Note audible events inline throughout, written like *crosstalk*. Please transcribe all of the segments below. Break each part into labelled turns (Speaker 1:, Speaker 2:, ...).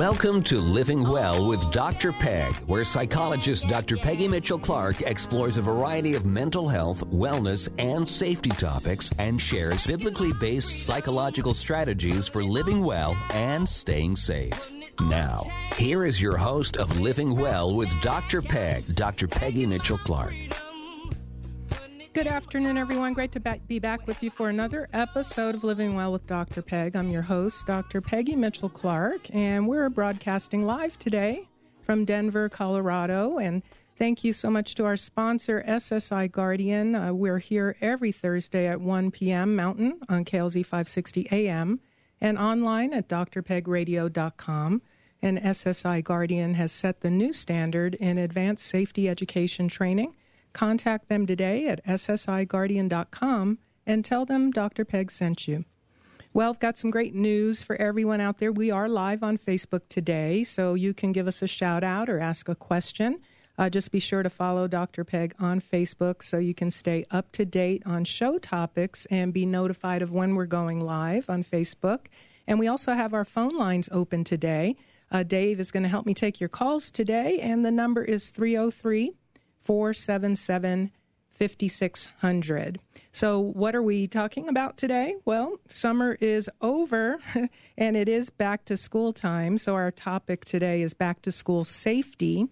Speaker 1: Welcome to Living Well with Dr. Peg, where psychologist Dr. Peggy Mitchell Clark explores a variety of mental health, wellness, and safety topics and shares biblically based psychological strategies for living well and staying safe. Now, here is your host of Living Well with Dr. Peg, Dr. Peggy Mitchell Clark.
Speaker 2: Good afternoon, everyone. Great to be back with you for another episode of Living Well with Dr. Peg. I'm your host, Dr. Peggy Mitchell Clark, and we're broadcasting live today from Denver, Colorado. And thank you so much to our sponsor, SSI Guardian. Uh, we're here every Thursday at 1 p.m. Mountain on KLZ 560 AM and online at drpegradio.com. And SSI Guardian has set the new standard in advanced safety education training Contact them today at ssiguardian.com and tell them Dr. Peg sent you. Well, I've got some great news for everyone out there. We are live on Facebook today, so you can give us a shout out or ask a question. Uh, just be sure to follow Dr. Peg on Facebook so you can stay up to date on show topics and be notified of when we're going live on Facebook. And we also have our phone lines open today. Uh, Dave is going to help me take your calls today, and the number is 303 477 5600. So, what are we talking about today? Well, summer is over *laughs* and it is back to school time. So, our topic today is back to school safety.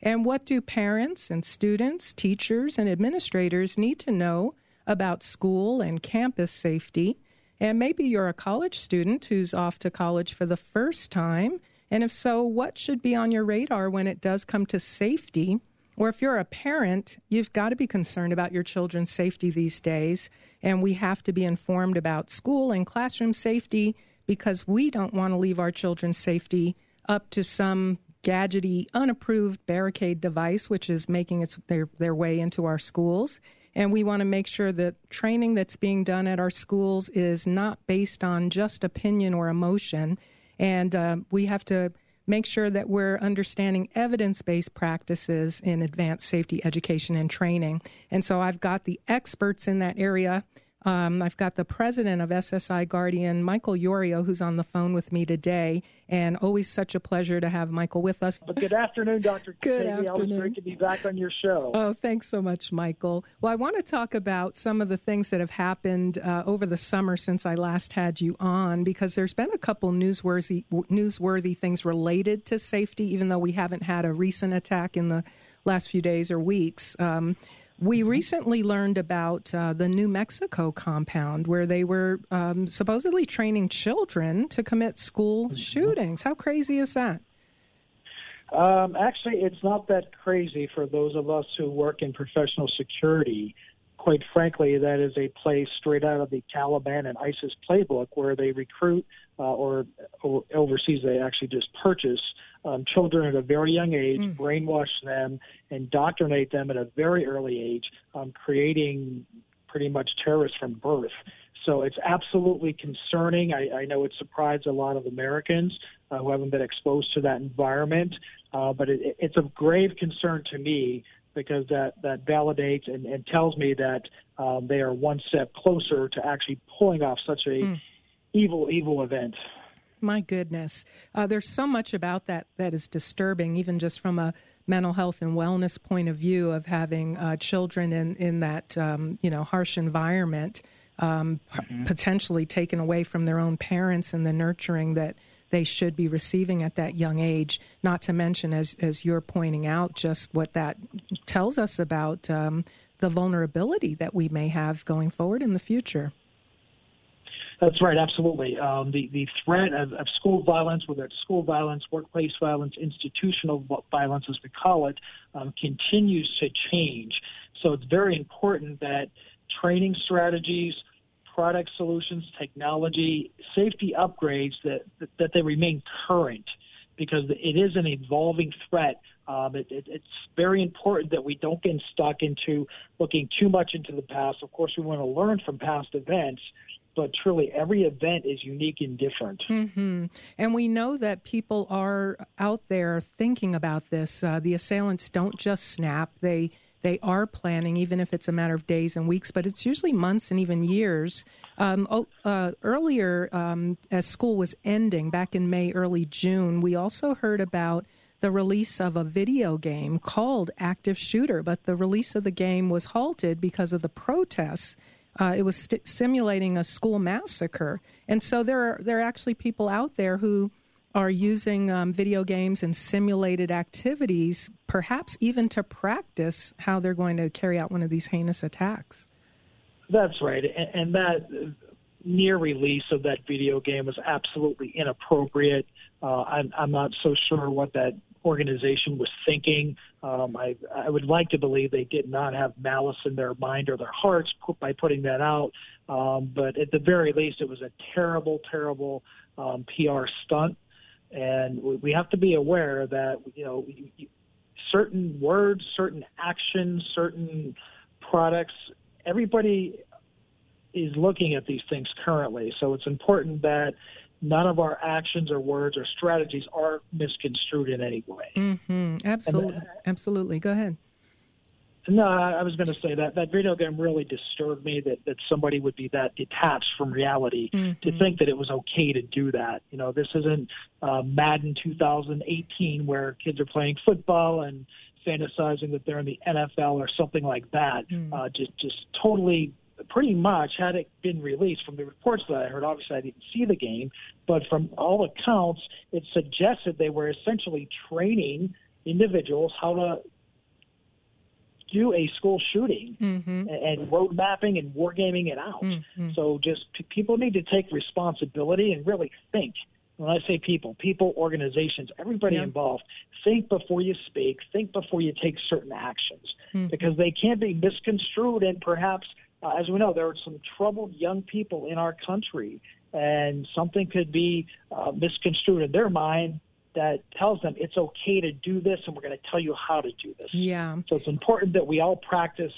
Speaker 2: And what do parents and students, teachers, and administrators need to know about school and campus safety? And maybe you're a college student who's off to college for the first time. And if so, what should be on your radar when it does come to safety? Or if you're a parent, you've got to be concerned about your children's safety these days. And we have to be informed about school and classroom safety because we don't want to leave our children's safety up to some gadgety, unapproved barricade device, which is making its their, their way into our schools. And we want to make sure that training that's being done at our schools is not based on just opinion or emotion. And uh, we have to make sure that we're understanding evidence based practices in advanced safety education and training. And so I've got the experts in that area um, I've got the president of SSI Guardian, Michael Yorio, who's on the phone with me today, and always such a pleasure to have Michael with us.
Speaker 3: But good afternoon, Dr. *laughs*
Speaker 2: Good afternoon.
Speaker 3: Always great to be back on your show.
Speaker 2: Oh, thanks so much, Michael. Well, I want to talk about some of the things that have happened uh, over the summer since I last had you on, because there's been a couple newsworthy newsworthy things related to safety, even though we haven't had a recent attack in the last few days or weeks. Um, we mm-hmm. recently learned about uh, the New Mexico compound where they were um, supposedly training children to commit school mm-hmm. shootings. How crazy is that?
Speaker 3: Um, actually, it's not that crazy for those of us who work in professional security. Quite frankly, that is a place straight out of the Taliban and ISIS playbook where they recruit uh, or, or overseas they actually just purchase um, children at a very young age, mm. brainwash them, indoctrinate them at a very early age, um, creating pretty much terrorists from birth. So it's absolutely concerning. I, I know it surprised a lot of Americans uh, who haven't been exposed to that environment, uh, but it, it's of grave concern to me because that, that validates and, and tells me that um, they are one step closer to actually pulling off such a mm. evil, evil event.
Speaker 2: My goodness. Uh, there's so much about that that is disturbing, even just from a mental health and wellness point of view of having uh, children in, in that um, you know harsh environment, um, mm-hmm. potentially taken away from their own parents and the nurturing that they should be receiving at that young age. Not to mention, as as you're pointing out, just what that tells us about um, the vulnerability that we may have going forward in the future.
Speaker 3: That's right, absolutely. Um, the the threat of, of school violence, whether it's school violence, workplace violence, institutional violence, as we call it, um, continues to change. So it's very important that training strategies, product solutions, technology, safety upgrades that that, that they remain current because it is an evolving threat. Um, it, it, it's very important that we don't get stuck into looking too much into the past. Of course, we want to learn from past events, but truly every event is unique and different.
Speaker 2: Mm-hmm. And we know that people are out there thinking about this. Uh, the assailants don't just snap, they they are planning, even if it's a matter of days and weeks, but it's usually months and even years. Um, uh, earlier, um, as school was ending back in May, early June, we also heard about the release of a video game called Active Shooter, but the release of the game was halted because of the protests. Uh, it was st- simulating a school massacre, and so there are there are actually people out there who are using um, video games and simulated activities, perhaps even to practice how they're going to carry out one of these heinous attacks.
Speaker 3: That's right, and, and that near release of that video game was absolutely inappropriate. Uh, I'm, I'm not so sure what that organization was thinking. Um, I, I would like to believe they did not have malice in their mind or their hearts by putting that out. Um, but at the very least, it was a terrible, terrible um, PR stunt. And we have to be aware that, you know, certain words, certain actions, certain products, everybody is looking at these things currently. So it's important that none of our actions or words or strategies are misconstrued in any way.
Speaker 2: Mm-hmm. Absolutely. Absolutely. Go ahead.
Speaker 3: No, I was going to say that that video game really disturbed me that that somebody would be that detached from reality mm-hmm. to think that it was okay to do that. You know, this isn't uh, Madden 2018 where kids are playing football and fantasizing that they're in the NFL or something like that. Mm-hmm. Uh, just just totally pretty much, had it been released from the reports that I heard, obviously I didn't see the game, but from all accounts, it suggested they were essentially training individuals how to do a school shooting mm-hmm. and road mapping and wargaming it out. Mm-hmm. So just p- people need to take responsibility and really think. When I say people, people, organizations, everybody yeah. involved, think before you speak, think before you take certain actions, mm-hmm. because they can be misconstrued and perhaps uh, as we know, there are some troubled young people in our country, and something could be uh, misconstrued in their mind that tells them it's okay to do this, and we're going to tell you how to do this.
Speaker 2: Yeah.
Speaker 3: So it's important that we all practice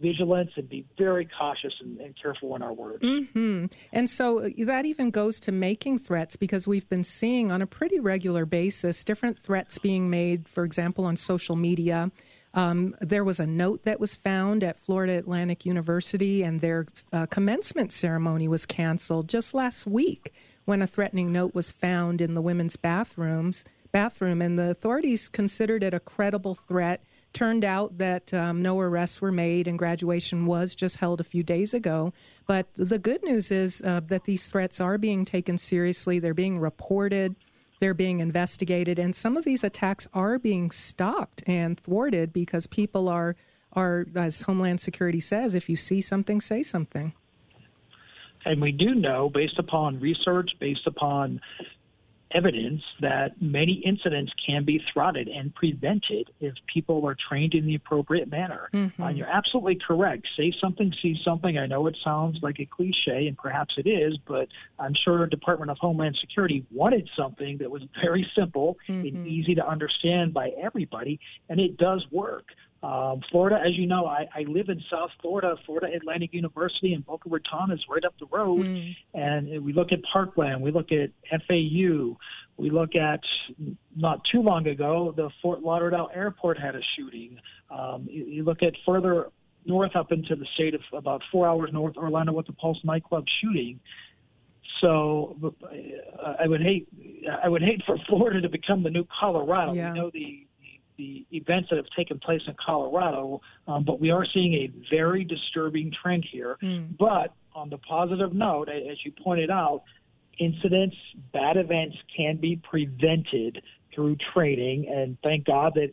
Speaker 3: vigilance and be very cautious and, and careful in our words.
Speaker 2: Mm-hmm. And so uh, that even goes to making threats because we've been seeing on a pretty regular basis different threats being made, for example, on social media um, there was a note that was found at Florida Atlantic University, and their uh, commencement ceremony was canceled just last week when a threatening note was found in the women's bathrooms bathroom, and the authorities considered it a credible threat. Turned out that um, no arrests were made, and graduation was just held a few days ago. But the good news is uh, that these threats are being taken seriously. They're being reported. They're being investigated, and some of these attacks are being stopped and thwarted because people are are, as Homeland Security says, if you see something, say something.
Speaker 3: And we do know, based upon research, based upon evidence that many incidents can be thwarted and prevented if people are trained in the appropriate manner. Mm-hmm. Uh, you're absolutely correct. Say something, see something. I know it sounds like a cliche, and perhaps it is, but I'm sure Department of Homeland Security wanted something that was *laughs* very simple mm-hmm. and easy to understand by everybody, and it does work. Um, Florida, as you know, I, I live in South Florida. Florida Atlantic University and Boca Raton is right up the road. Mm. And we look at Parkland, we look at FAU, we look at not too long ago, the Fort Lauderdale Airport had a shooting. Um, you, you look at further north up into the state of about four hours north Orlando with the Pulse nightclub shooting. So uh, I would hate I would hate for *laughs* Florida to become the new Colorado.
Speaker 2: Yeah.
Speaker 3: We know the events that have taken place in Colorado, um, but we are seeing a very disturbing trend here. Mm. But on the positive note, as you pointed out, incidents, bad events can be prevented through training, and thank God that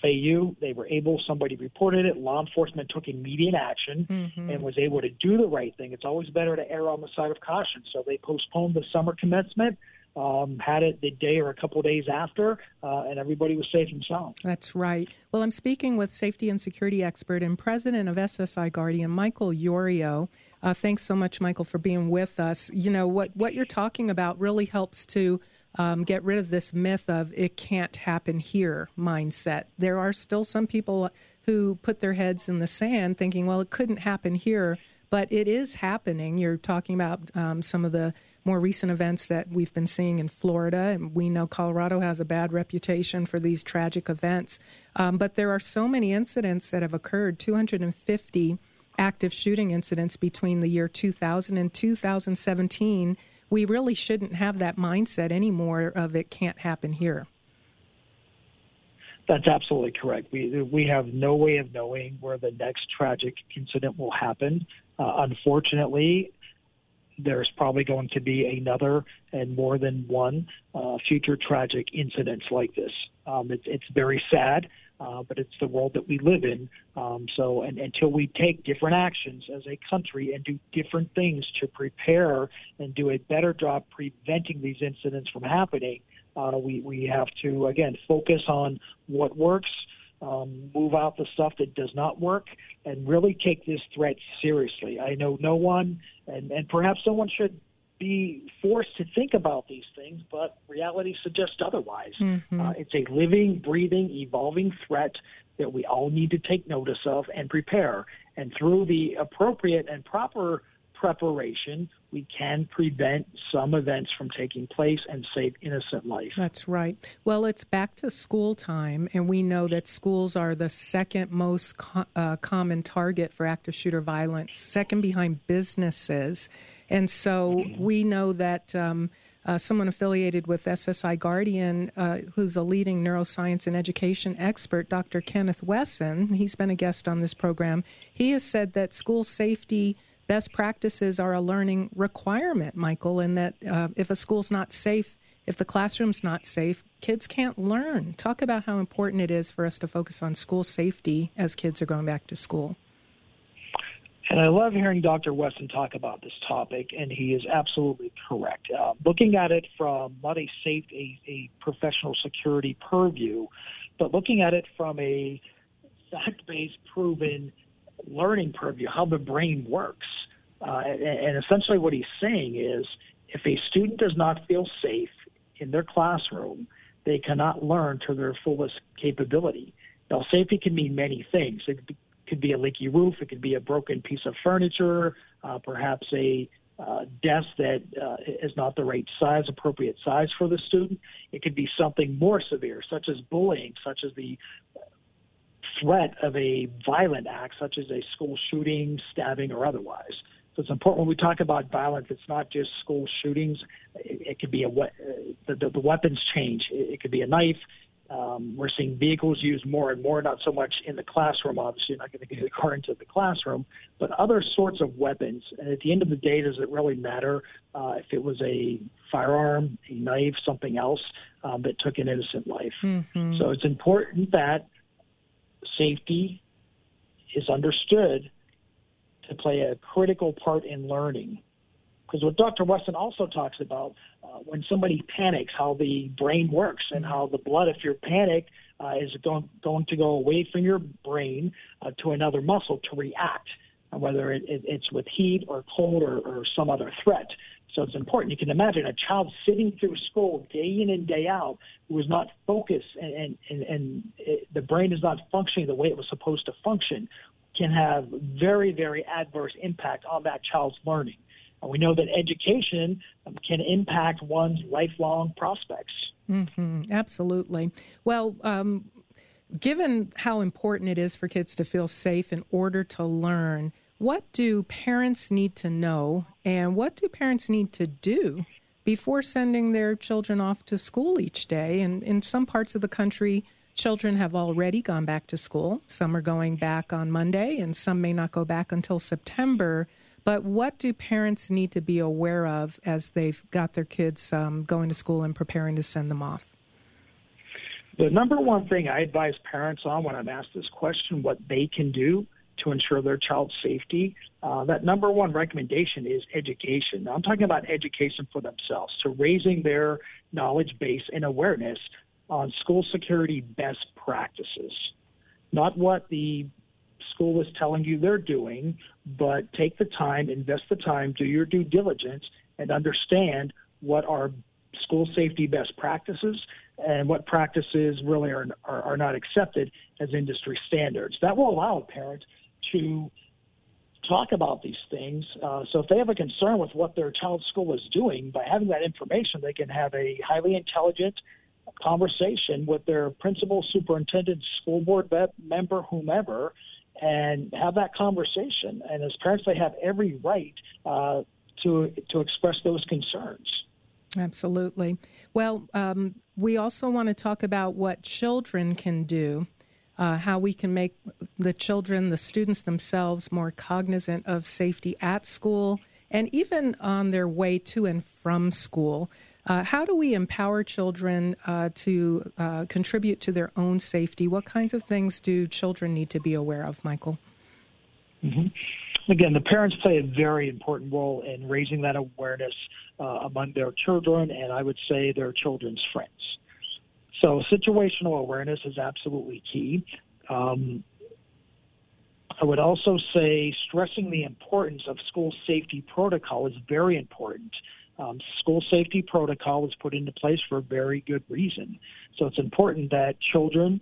Speaker 3: FAU, they were able, somebody reported it, law enforcement took immediate action mm-hmm. and was able to do the right thing. It's always better to err on the side of caution. So they postponed the summer commencement um, had it the day or a couple days after, uh, and everybody was safe and sound.
Speaker 2: That's right. Well, I'm speaking with safety and security expert and president of SSI Guardian, Michael Yorio. Uh, thanks so much, Michael, for being with us. You know what what you're talking about really helps to um, get rid of this myth of it can't happen here mindset. There are still some people who put their heads in the sand, thinking, well, it couldn't happen here but it is happening. You're talking about um, some of the more recent events that we've been seeing in Florida, and we know Colorado has a bad reputation for these tragic events. Um, but there are so many incidents that have occurred 250 active shooting incidents between the year 2000 and 2017. We really shouldn't have that mindset anymore of it can't happen here.
Speaker 3: That's absolutely correct. We we have no way of knowing where the next tragic incident will happen. Uh, unfortunately, there's probably going to be another and more than one uh, future tragic incidents like this. Um, it's, it's very sad, uh, but it's the world that we live in. Um, so, and, until we take different actions as a country and do different things to prepare and do a better job preventing these incidents from happening, uh, we we have to again focus on what works um, move out the stuff that does not work, and really take this threat seriously. I know no one, and, and perhaps someone should be forced to think about these things, but reality suggests otherwise. Mm-hmm. Uh, it's a living, breathing, evolving threat that we all need to take notice of and prepare. And through the appropriate and proper preparation, we can prevent some events from taking place and save innocent life.
Speaker 2: That's right. Well, it's back to school time, and we know that schools are the second most co- uh, common target for active shooter violence, second behind businesses. And so mm-hmm. we know that. Um, uh, someone affiliated with SSI Guardian, uh, who's a leading neuroscience and education expert, Dr. Kenneth Wesson. He's been a guest on this program. He has said that school safety best practices are a learning requirement, Michael, and that uh, if a school's not safe, if the classroom's not safe, kids can't learn. Talk about how important it is for us to focus on school safety as kids are going back to school.
Speaker 3: And I love hearing Dr. Wesson talk about this topic, and he is absolutely correct. Uh, looking at it from not a safe, a, a professional security purview, but looking at it from a fact-based, proven learning purview, how the brain works. Uh, and, essentially, what he's saying is if a student does not feel safe in their classroom, they cannot learn to their fullest capability. Now, safety can mean many things. It could be a leaky roof, it could be a broken piece of furniture, uh, perhaps a uh, desk that uh, is not the right size, appropriate size for the student. It could be something more severe, such as bullying, such as the threat of a violent act, such as a school shooting, stabbing, or otherwise. So it's important when we talk about violence. It's not just school shootings. It, it could be a the, the, the weapons change. It, it could be a knife. Um, we're seeing vehicles used more and more, not so much in the classroom. Obviously, you're not going to get a car into the classroom, but other sorts of weapons. And at the end of the day, does it really matter uh, if it was a firearm, a knife, something else um, that took an innocent life? Mm-hmm. So it's important that safety is understood to play a critical part in learning. Because what Dr. Wesson also talks about, uh, when somebody panics, how the brain works and how the blood, if you're panicked, uh, is going, going to go away from your brain uh, to another muscle to react, whether it, it, it's with heat or cold or, or some other threat. So it's important. You can imagine a child sitting through school day in and day out who is not focused and, and, and it, the brain is not functioning the way it was supposed to function can have very, very adverse impact on that child's learning. And we know that education can impact one's lifelong prospects.
Speaker 2: Mm-hmm, absolutely. Well, um, given how important it is for kids to feel safe in order to learn, what do parents need to know and what do parents need to do before sending their children off to school each day? And in some parts of the country, children have already gone back to school. Some are going back on Monday, and some may not go back until September. But what do parents need to be aware of as they've got their kids um, going to school and preparing to send them off?
Speaker 3: The number one thing I advise parents on when I'm asked this question, what they can do, to ensure their child's safety. Uh, that number one recommendation is education. Now, I'm talking about education for themselves, to raising their knowledge base and awareness on school security best practices. Not what the school is telling you they're doing, but take the time, invest the time, do your due diligence, and understand what are school safety best practices and what practices really are, are, are not accepted as industry standards. That will allow a parent to talk about these things. Uh, so if they have a concern with what their child's school is doing, by having that information, they can have a highly intelligent conversation with their principal, superintendent, school board member, whomever, and have that conversation. And as parents, they have every right uh, to to express those concerns.
Speaker 2: Absolutely. Well, um, we also want to talk about what children can do uh, how we can make the children, the students themselves, more cognizant of safety at school and even on their way to and from school. Uh, how do we empower children uh, to uh, contribute to their own safety? What kinds of things do children need to be aware of, Michael?
Speaker 3: Mm-hmm. Again, the parents play a very important role in raising that awareness uh, among their children and I would say their children's friends. So situational awareness is absolutely key. Um, I would also say stressing the importance of school safety protocol is very important. Um, school safety protocol was put into place for a very good reason. So it's important that children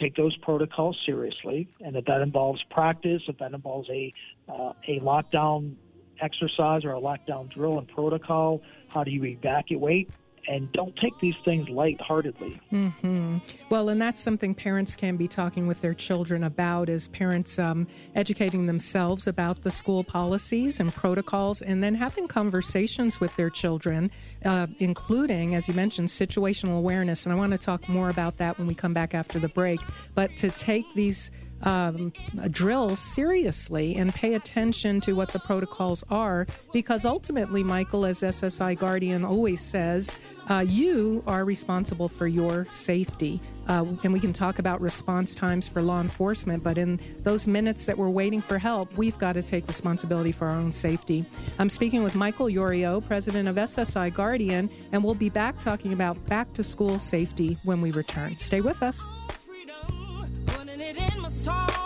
Speaker 3: take those protocols seriously, and that that involves practice, if that involves a uh, a lockdown exercise or a lockdown drill and protocol, how do you evacuate? And don't take these things lightheartedly.
Speaker 2: Mm-hmm. Well, and that's something parents can be talking with their children about is parents um, educating themselves about the school policies and protocols and then having conversations with their children, uh, including, as you mentioned, situational awareness. And I want to talk more about that when we come back after the break. But to take these um, drills seriously and pay attention to what the protocols are because ultimately, Michael, as SSI Guardian always says, uh, you are responsible for your safety. Uh, and we can talk about response times for law enforcement, but in those minutes that we're waiting for help, we've got to take responsibility for our own safety. I'm speaking with Michael Yorio, president of SSI Guardian, and we'll be back talking about back to school safety when we return. Stay with us song,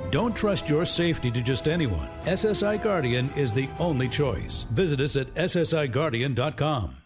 Speaker 4: Don't trust your safety to just anyone. SSI Guardian is the only choice. Visit us at ssiguardian.com.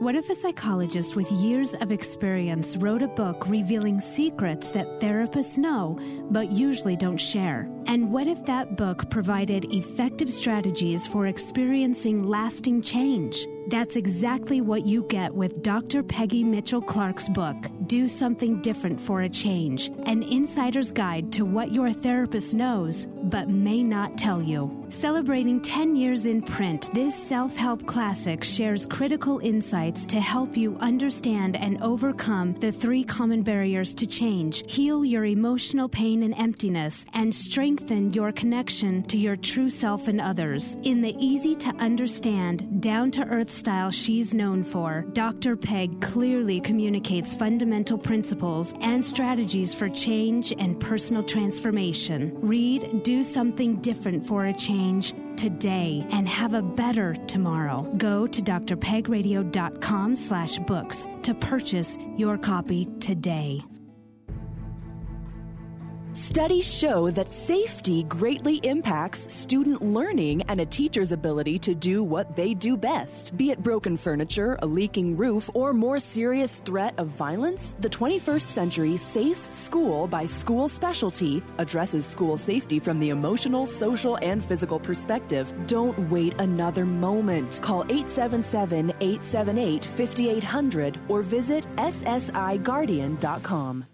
Speaker 5: What if a psychologist with years of experience wrote a book revealing secrets that therapists know but usually don't share? And what if that book provided effective strategies for experiencing lasting change? That's exactly what you get with Dr. Peggy Mitchell Clark's book, Do Something Different for a Change An Insider's Guide to What Your Therapist Knows but May Not Tell You. Celebrating 10 years in print, this self help classic shares critical insights to help you understand and overcome the three common barriers to change, heal your emotional pain and emptiness, and strengthen your connection to your true self and others. In the easy to understand, down to earth style she's known for, Dr. Peg clearly communicates fundamental principles and strategies for change and personal transformation. Read Do Something Different for a Change today and have a better tomorrow. Go to drpegradio.com slash books to purchase your copy today.
Speaker 6: Studies show that safety greatly impacts student learning and a teacher's ability to do what they do best. Be it broken furniture, a leaking roof, or more serious threat of violence, the 21st Century Safe School by School Specialty addresses school safety from the emotional, social, and physical perspective. Don't wait another moment. Call 877 878 5800 or visit ssiguardian.com.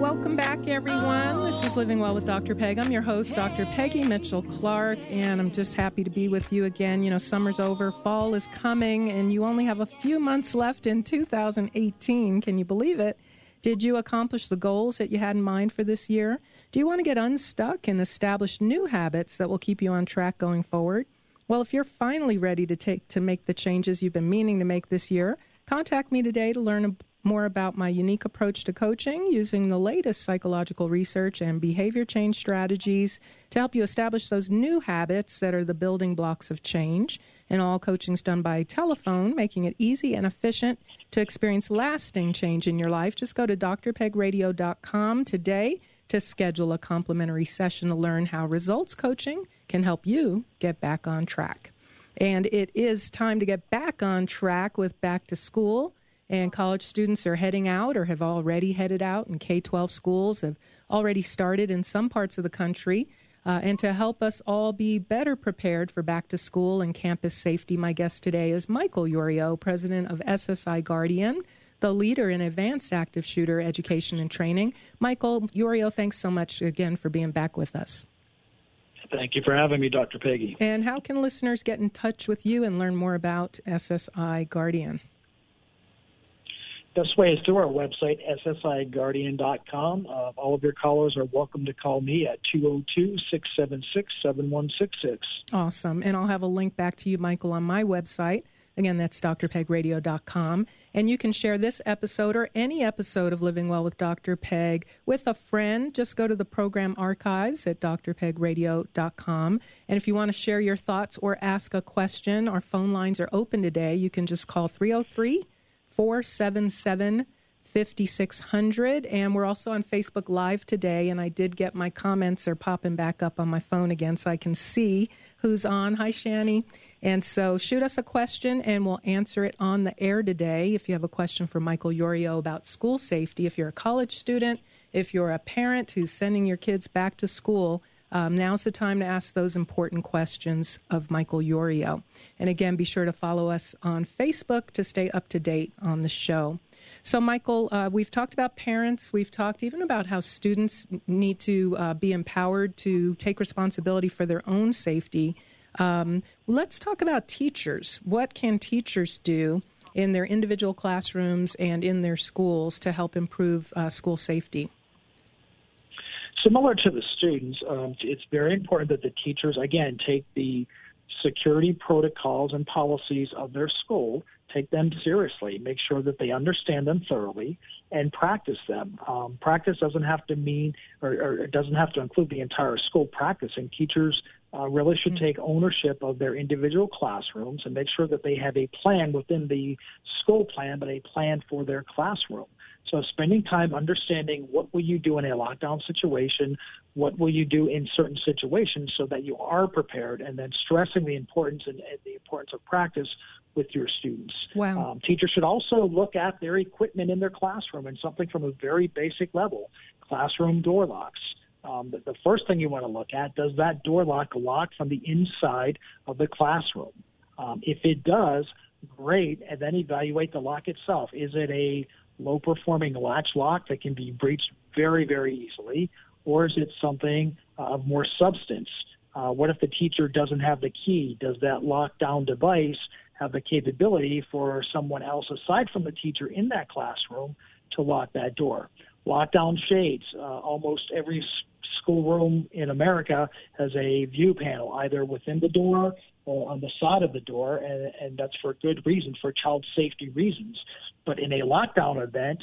Speaker 2: welcome back, everyone. This is Living Well with Dr. Peg. I'm your host, Dr. Peggy Mitchell Clark, and I'm just happy to be with you again. You know, summer's over, fall is coming, and you only have a few months left in 2018. Can you believe it? Did you accomplish the goals that you had in mind for this year? Do you want to get unstuck and establish new habits that will keep you on track going forward? Well, if you're finally ready to take to make the changes you've been meaning to make this year, contact me today to learn more about my unique approach to coaching using the latest psychological research and behavior change strategies to help you establish those new habits that are the building blocks of change. And all coaching is done by telephone, making it easy and efficient to experience lasting change in your life. Just go to drpegradio.com today to schedule a complimentary session to learn how results coaching can help you get back on track. And it is time to get back on track with back to school and college students are heading out or have already headed out, and K 12 schools have already started in some parts of the country. Uh, and to help us all be better prepared for back to school and campus safety, my guest today is Michael Yorio, president of SSI Guardian, the leader in advanced active shooter education and training. Michael Yorio, thanks so much again for being back with us.
Speaker 3: Thank you for having me, Dr. Peggy.
Speaker 2: And how can listeners get in touch with you and learn more about SSI Guardian?
Speaker 3: Best way is through our website, ssiguardian.com. Uh, all of your callers are welcome to call me at 202 676 7166.
Speaker 2: Awesome. And I'll have a link back to you, Michael, on my website. Again, that's drpegradio.com. And you can share this episode or any episode of Living Well with Dr. Peg with a friend. Just go to the program archives at drpegradio.com. And if you want to share your thoughts or ask a question, our phone lines are open today. You can just call 303- 477 5600. And we're also on Facebook Live today. And I did get my comments are popping back up on my phone again so I can see who's on. Hi, Shani. And so shoot us a question and we'll answer it on the air today. If you have a question for Michael Yorio about school safety, if you're a college student, if you're a parent who's sending your kids back to school, um, now's the time to ask those important questions of Michael Yorio. And again, be sure to follow us on Facebook to stay up to date on the show. So, Michael, uh, we've talked about parents. We've talked even about how students need to uh, be empowered to take responsibility for their own safety. Um, let's talk about teachers. What can teachers do in their individual classrooms and in their schools to help improve uh, school safety?
Speaker 3: Similar to the students, um, it's very important that the teachers, again, take the security protocols and policies of their school, take them seriously, make sure that they understand them thoroughly, and practice them. Um, practice doesn't have to mean, or, or, it doesn't have to include the entire school practice. And teachers uh, really should mm-hmm. take ownership of their individual classrooms and make sure that they have a plan within the school plan, but a plan for their classroom. So spending time understanding what will you do in a lockdown situation, what will you do in certain situations so that you are prepared, and then stressing the importance and, and the importance of practice with your students.
Speaker 2: Wow.
Speaker 3: Um, teachers should also look at their equipment in their classroom and something from a very basic level, classroom door locks. Um, the, the first thing you want to look at, does that door lock lock from the inside of the classroom? Um, if it does, great, and then evaluate the lock itself. Is it a low performing latch lock that can be breached very, very easily? Or is it something of more substance? Uh, what if the teacher doesn't have the key? Does that lockdown device have the capability for someone else aside from the teacher in that classroom to lock that door? Lockdown shades. Uh, almost every schoolroom in America has a view panel, either within the door or on the side of the door, and, and that's for good reason, for child safety reasons. But in a lockdown event,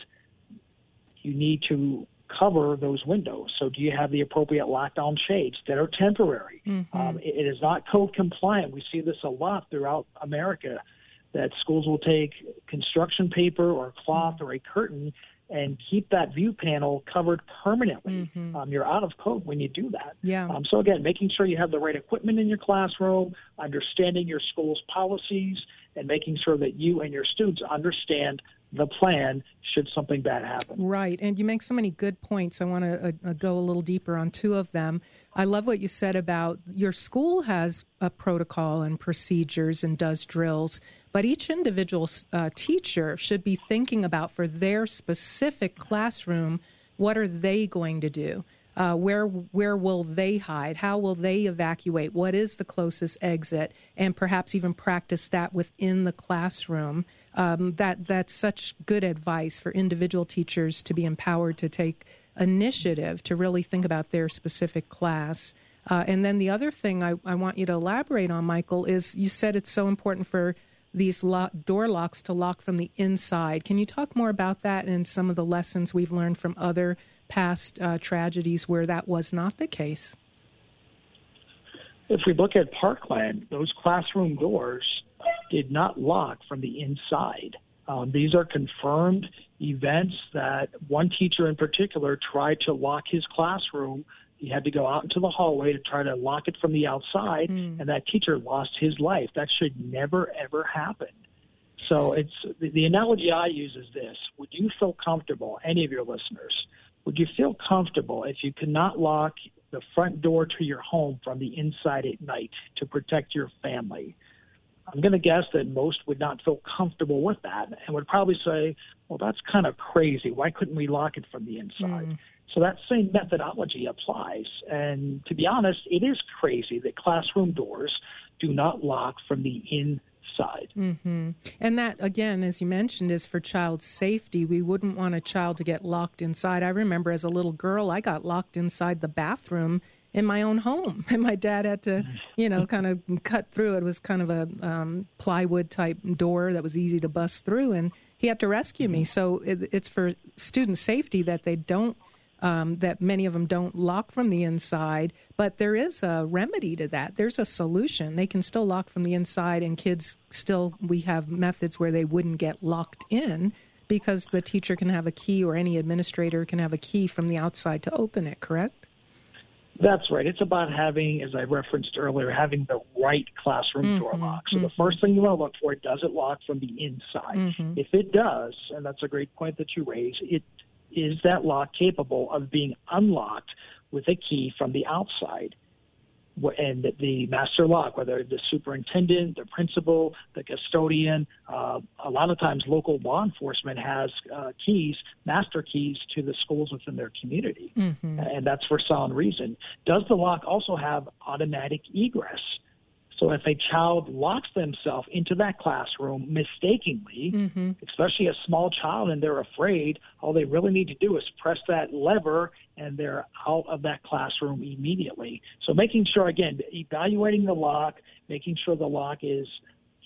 Speaker 3: you need to cover those windows. So, do you have the appropriate lockdown shades that are temporary? Mm-hmm. Um, it, it is not code compliant. We see this a lot throughout America that schools will take construction paper or cloth mm-hmm. or a curtain and keep that view panel covered permanently. Mm-hmm. Um, you're out of code when you do that.
Speaker 2: Yeah.
Speaker 3: Um, so again, making sure you have the right equipment in your classroom, understanding your school's policies, and making sure that you and your students understand the plan should something bad happen.
Speaker 2: Right. And you make so many good points. I want to uh, uh, go a little deeper on two of them. I love what you said about your school has a protocol and procedures and does drills, but each individual uh, teacher should be thinking about for their specific classroom what are they going to do? Uh, where where will they hide? How will they evacuate? What is the closest exit? And perhaps even practice that within the classroom. Um, that that's such good advice for individual teachers to be empowered to take initiative to really think about their specific class. Uh, and then the other thing I, I want you to elaborate on, Michael, is you said it's so important for these lo- door locks to lock from the inside. Can you talk more about that and some of the lessons we've learned from other past uh, tragedies where that was not the case?
Speaker 3: If we look at Parkland, those classroom doors did not lock from the inside. Um, these are confirmed events that one teacher in particular tried to lock his classroom. He had to go out into the hallway to try to lock it from the outside, mm. and that teacher lost his life. That should never, ever happen. So it's the, the analogy I use is this: Would you feel comfortable, any of your listeners? Would you feel comfortable if you could not lock the front door to your home from the inside at night to protect your family? I'm going to guess that most would not feel comfortable with that and would probably say, well, that's kind of crazy. Why couldn't we lock it from the inside? Mm. So that same methodology applies. And to be honest, it is crazy that classroom doors do not lock from the inside.
Speaker 2: Mm-hmm. And that, again, as you mentioned, is for child safety. We wouldn't want a child to get locked inside. I remember as a little girl, I got locked inside the bathroom in my own home. *laughs* And my dad had to, you know, kind of cut through. It was kind of a um, plywood type door that was easy to bust through, and he had to rescue me. So it, it's for student safety that they don't. Um, that many of them don't lock from the inside, but there is a remedy to that. There's a solution. They can still lock from the inside, and kids still, we have methods where they wouldn't get locked in because the teacher can have a key or any administrator can have a key from the outside to open it, correct?
Speaker 3: That's right. It's about having, as I referenced earlier, having the right classroom mm-hmm, door lock. So mm-hmm. the first thing you want to look for, does it lock from the inside? Mm-hmm. If it does, and that's a great point that you raise, it is that lock capable of being unlocked with a key from the outside? and the master lock, whether the superintendent, the principal, the custodian, uh, a lot of times local law enforcement has uh, keys, master keys to the schools within their community, mm-hmm. and that's for sound reason. Does the lock also have automatic egress? So if a child locks themselves into that classroom mistakenly, mm-hmm. especially a small child, and they're afraid, all they really need to do is press that lever and they're out of that classroom immediately. So making sure, again, evaluating the lock, making sure the lock is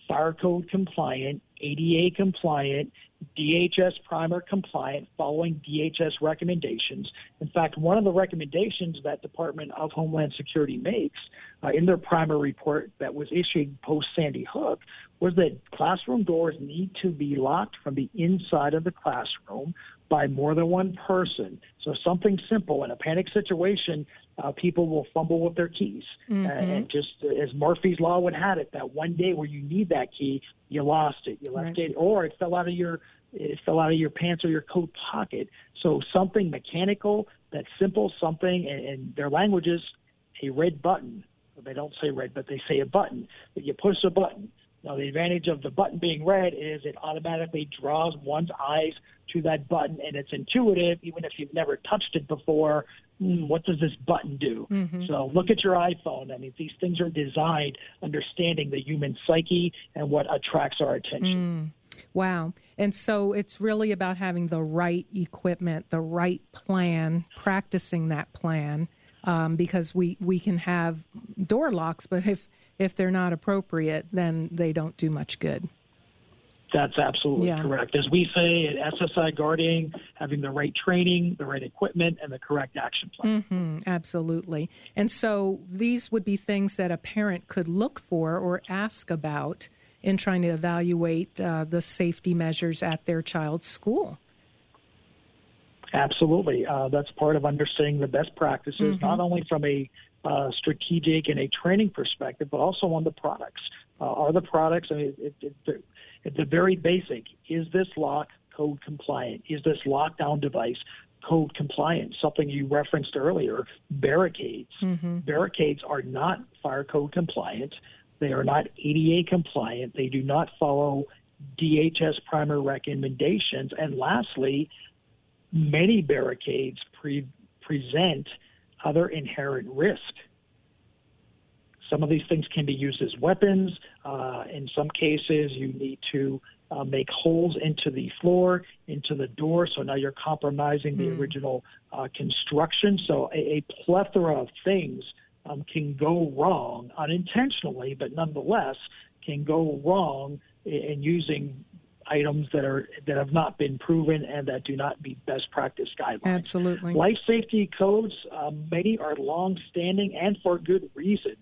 Speaker 3: fire code compliant, ADA compliant, DHS primer compliant, following DHS recommendations. In fact, one of the recommendations that Department of Homeland Security makes uh, in their primer report that was issued post Sandy Hook was that classroom doors need to be locked from the inside of the classroom by more than one person. So something simple in a panic situation, uh, people will fumble with their keys, mm-hmm. and just as Murphy's law would have it, that one day where you need that key, you lost it, you left right. it, or it fell out of your it fell out of your pants or your coat pocket. So something mechanical, that's simple, something, and, and their language is a red button. They don't say red, but they say a button. But you push a button. Now, the advantage of the button being red is it automatically draws one's eyes to that button, and it's intuitive, even if you've never touched it before. Mm, what does this button do? Mm-hmm. So, look at your iPhone. I mean, these things are designed understanding the human psyche and what attracts our attention.
Speaker 2: Mm. Wow. And so it's really about having the right equipment, the right plan, practicing that plan, um, because we, we can have door locks, but if if they're not appropriate, then they don't do much good.
Speaker 3: That's absolutely yeah. correct. As we say at SSI Guardian, having the right training, the right equipment, and the correct action plan.
Speaker 2: Mm-hmm, absolutely. And so these would be things that a parent could look for or ask about in trying to evaluate uh, the safety measures at their child's school.
Speaker 3: Absolutely. Uh, that's part of understanding the best practices, mm-hmm. not only from a uh, strategic and a training perspective, but also on the products. Uh, are the products, I mean, it, it, it, at the very basic, is this lock code compliant? Is this lockdown device code compliant? Something you referenced earlier, barricades. Mm-hmm. Barricades are not fire code compliant. They are not ADA compliant. They do not follow DHS primer recommendations. And lastly, many barricades pre- present other inherent risk. Some of these things can be used as weapons. Uh, in some cases, you need to uh, make holes into the floor, into the door. So now you're compromising the mm. original uh, construction. So a, a, plethora of things um, can go wrong unintentionally, but nonetheless can go wrong in using items that are that have not been proven and that do not meet best practice guidelines.
Speaker 2: Absolutely.
Speaker 3: Life safety codes, um, many are long-standing and for good reason.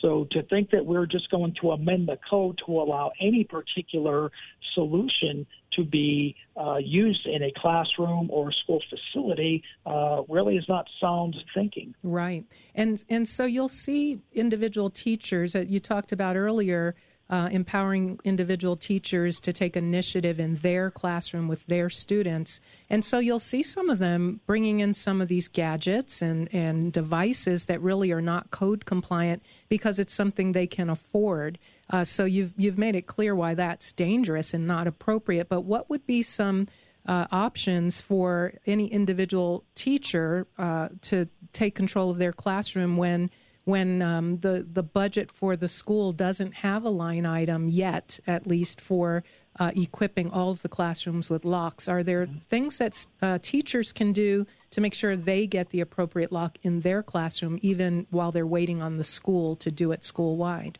Speaker 3: So to think that we're just going to amend the code to allow any particular solution to be uh, used in a classroom or school facility uh, really is not sound thinking.
Speaker 2: Right, and and so you'll see individual teachers that you talked about earlier uh, empowering individual teachers to take initiative in their classroom with their students. And so you'll see some of them bringing in some of these gadgets and, and devices that really are not code compliant because it's something they can afford. Uh, so you've, you've made it clear why that's dangerous and not appropriate. But what would be some uh, options for any individual teacher uh, to take control of their classroom when when um, the the budget for the school doesn't have a line item yet, at least for uh, equipping all of the classrooms with locks. Are there things that uh, teachers can do to make sure they get the appropriate lock in their classroom, even while they're waiting on the school to do it school wide?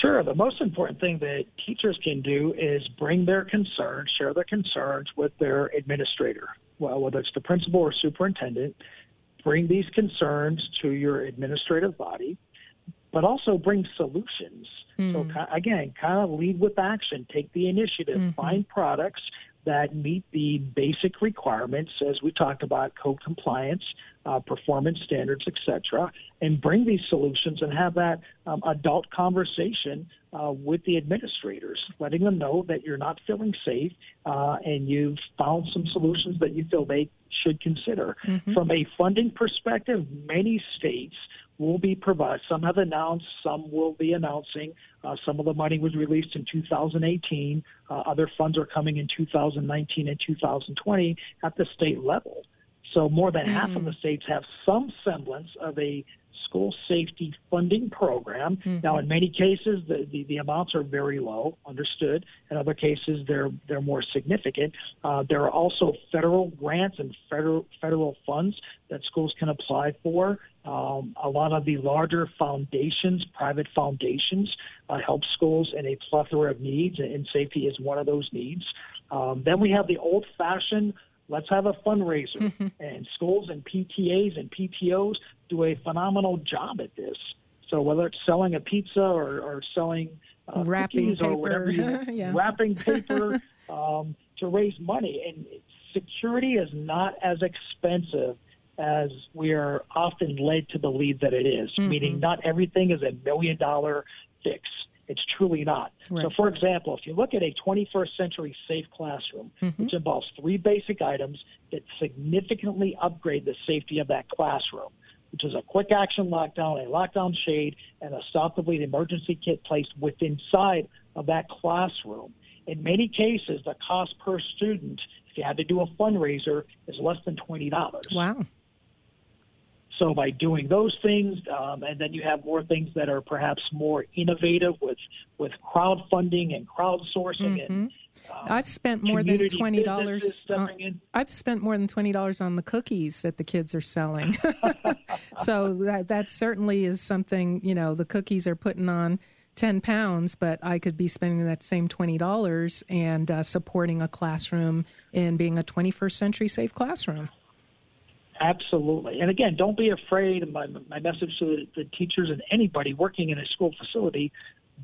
Speaker 3: Sure. The most important thing that teachers can do is bring their concerns, share their concerns with their administrator, well, whether it's the principal or superintendent, bring these concerns to your administrative body, but also bring solutions. Mm. So, hmm. again, kind of lead with action, take the initiative, mm-hmm. find products that meet the basic requirements, as we talked about, code compliance, uh, performance standards, etc., and bring these solutions and have that um, adult conversation uh, with the administrators, letting them know that you're not feeling safe uh, and you've found some solutions that you feel they should consider. Mm-hmm. From a funding perspective, many states will be provided. Some have announced, some will be announcing. Uh, some of the money was released in 2018. Uh, other funds are coming in 2019 and 2020 at the state level. So more than mm. half of the mm. states have some semblance of a school safety funding program. Mm-hmm. Now, in many cases, the, the, the, amounts are very low, understood. In other cases, they're they're more significant. Uh, there are also federal grants and federal federal funds that schools can apply for. Um, a lot of the larger foundations, private foundations, uh, help schools in a plethora of needs, and safety is one of those needs. Um, then we have the old-fashioned Let's have a fundraiser. *laughs* And schools and PTAs and PTOs do a phenomenal job at this. So whether it's selling a pizza or, or selling uh,
Speaker 2: wrapping
Speaker 3: paper. or whatever, you, *laughs*
Speaker 2: yeah.
Speaker 3: wrapping paper *laughs* um, to raise money. And security is not as expensive as we are often led to believe that it is, mm-hmm. meaning not everything is a million dollar fix. It's truly not. Right. So, for example, if you look at a 21st century safe classroom, mm-hmm. which involves three basic items that significantly upgrade the safety of that classroom, which is a quick action lockdown, a lockdown shade, and a stop the bleed emergency kit placed within inside of that classroom. In many cases, the cost per student, if you had to do a fundraiser, is less than $20.
Speaker 2: Wow.
Speaker 3: So by doing those things, um, and then you have more things that are perhaps more innovative with with crowdfunding and crowdsourcing mm-hmm. and.
Speaker 2: Um, I've spent more than twenty dollars. I've spent more than twenty dollars on the cookies that the kids are selling. *laughs* so that that certainly is something. You know, the cookies are putting on ten pounds, but I could be spending that same twenty dollars and uh, supporting a classroom and being a twenty first century safe classroom.
Speaker 3: Absolutely. And again, don't be afraid. My, my message to the, teachers and anybody working in a school facility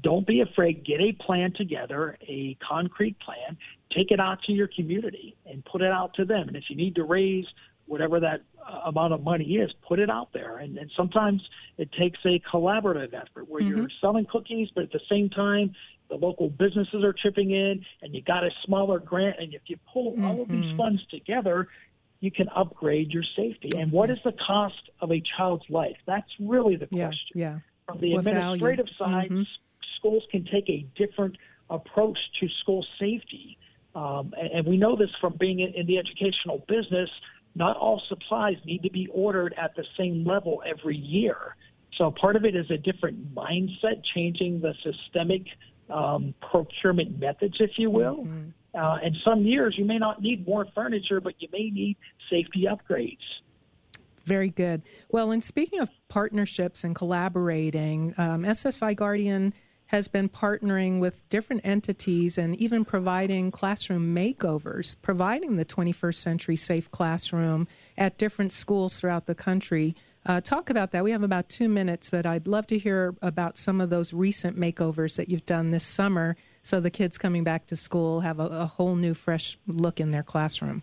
Speaker 3: don't be afraid. Get a plan together, a concrete plan. Take it out to your community and put it out to them. And if you need to raise whatever that uh, amount of money is, put it out there. And, and sometimes it takes a collaborative effort where mm-hmm. you're selling cookies, but at the same time, the local businesses are chipping in, and you got a smaller grant. And if you pull mm-hmm. all of these mm-hmm. funds together, you can upgrade your safety. And what is the cost of a child's life? That's really the question.
Speaker 2: Yeah. yeah.
Speaker 3: From the what administrative value? side, mm-hmm. schools can take a different approach to school safety. Um, and, and, we know this from being in, in the educational business. Not all supplies need to be ordered at the same level every year. So part of it is a different mindset, changing the systemic um, procurement methods, if you will. Mm-hmm. Uh, and some years you may not need more furniture, but you may need safety upgrades.
Speaker 2: Very good. Well, and speaking of partnerships and collaborating, um, SSI Guardian has been partnering with different entities and even providing classroom makeovers, providing the 21st century safe classroom at different schools throughout the country. Uh, talk about that. We have about two minutes, but I'd love to hear about some of those recent makeovers that you've done this summer so the kids coming back to school have a, a whole new, fresh look in their classroom.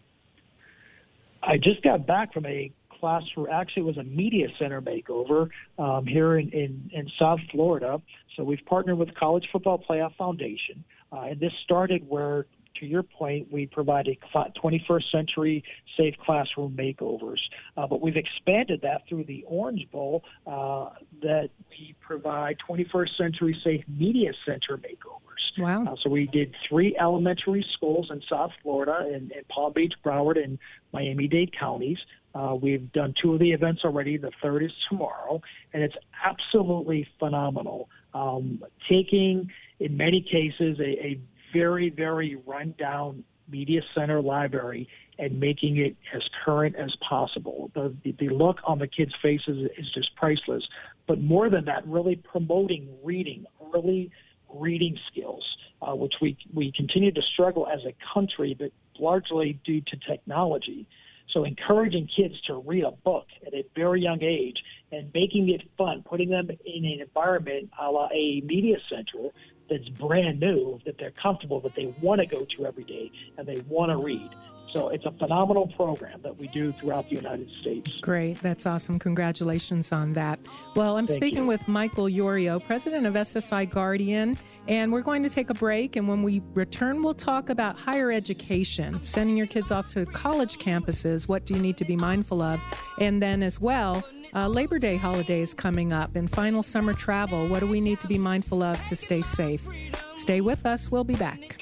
Speaker 3: I just got back from a classroom. Actually, it was a media center makeover um, here in, in, in South Florida. So we've partnered with College Football Playoff Foundation, uh, and this started where to your point, we provide a 21st century safe classroom makeovers. Uh, but we've expanded that through the Orange Bowl uh, that we provide 21st century safe media center makeovers.
Speaker 2: Wow.
Speaker 3: Uh, so we did three elementary schools in South Florida, in, in Palm Beach, Broward, and Miami Dade counties. Uh, we've done two of the events already. The third is tomorrow, and it's absolutely phenomenal. Um, taking, in many cases, a, a very, very rundown media center library and making it as current as possible. The, the, look on the kids' faces is just priceless. But more than that, really promoting reading, early reading skills, uh, which we, we continue to struggle as a country, but largely due to technology. So encouraging kids to read a book at a very young age and making it fun, putting them in an environment a la a media center that's brand new, that they're comfortable, that they want to go to every day, and they want to read. So it's a phenomenal program that we do throughout the United States.
Speaker 2: Great. That's awesome. Congratulations on that. Well, I'm
Speaker 3: Thank
Speaker 2: speaking
Speaker 3: you.
Speaker 2: with Michael Yorio, president of SSI Guardian, and we're going to take a break. And when we return, we'll talk about higher education, sending your kids off to college campuses. What do you need to be mindful of? And then, as well, uh, Labor Day holiday is coming up and final summer travel. What do we need to be mindful of to stay safe? Stay with us. We'll be back.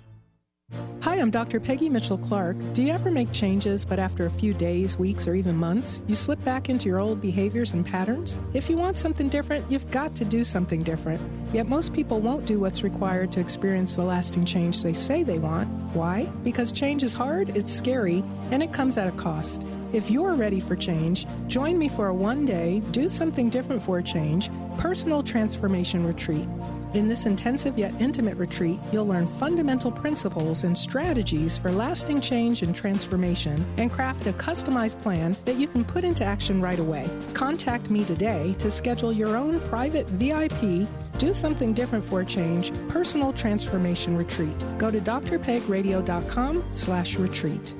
Speaker 2: Hi, I'm Dr. Peggy Mitchell Clark. Do you ever make changes, but after a few days, weeks, or even months, you slip back into your old behaviors and patterns? If you want something different, you've got to do something different. Yet most people won't do what's required to experience the lasting change they say they want. Why? Because change is hard, it's scary, and it comes at a cost. If you're ready for change, join me for a one day, do something different for a change, personal transformation retreat. In this intensive yet intimate retreat, you'll learn fundamental principles and strategies for lasting change and transformation and craft a customized plan that you can put into action right away. Contact me today to schedule your own private VIP, do something different for a change, personal transformation retreat. Go to drpegradio.com slash retreat.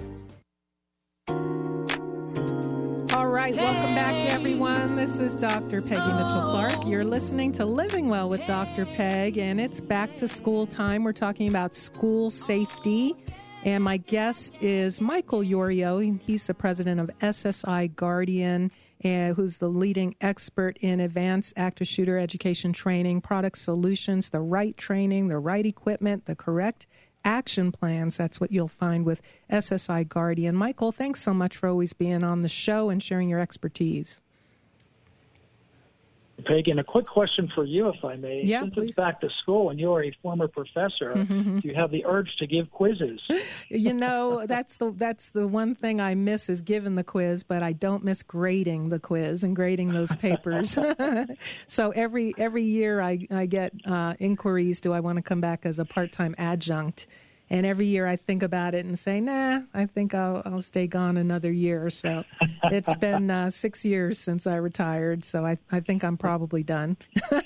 Speaker 2: All right, welcome back, everyone. This is Dr. Peggy Mitchell Clark. You're listening to Living Well with Dr. Peg, and it's back to school time. We're talking about school safety. And my guest is Michael Yorio. He's the president of SSI Guardian, uh, who's the leading expert in advanced active shooter education training, product solutions, the right training, the right equipment, the correct action plans. That's what you'll find with SSI Guardian. Michael, thanks so much for always being on the show and sharing your expertise.
Speaker 3: Peggy, and a quick question for you, if I may.
Speaker 2: Yeah,
Speaker 3: Since
Speaker 2: please.
Speaker 3: it's back to school and you're a former professor, *laughs* do you have the urge to give quizzes? *laughs*
Speaker 2: You know, that's the that's the one thing I miss is giving the quiz, but I don't miss grading the quiz and grading those papers. *laughs* so every every year I I get uh, inquiries. Do I want to come back as a part time adjunct? And every year I think about it and say, nah, I think I'll, I'll stay gone another year. So *laughs* it's been uh, six years since I retired. So I, I think I'm probably done. *laughs*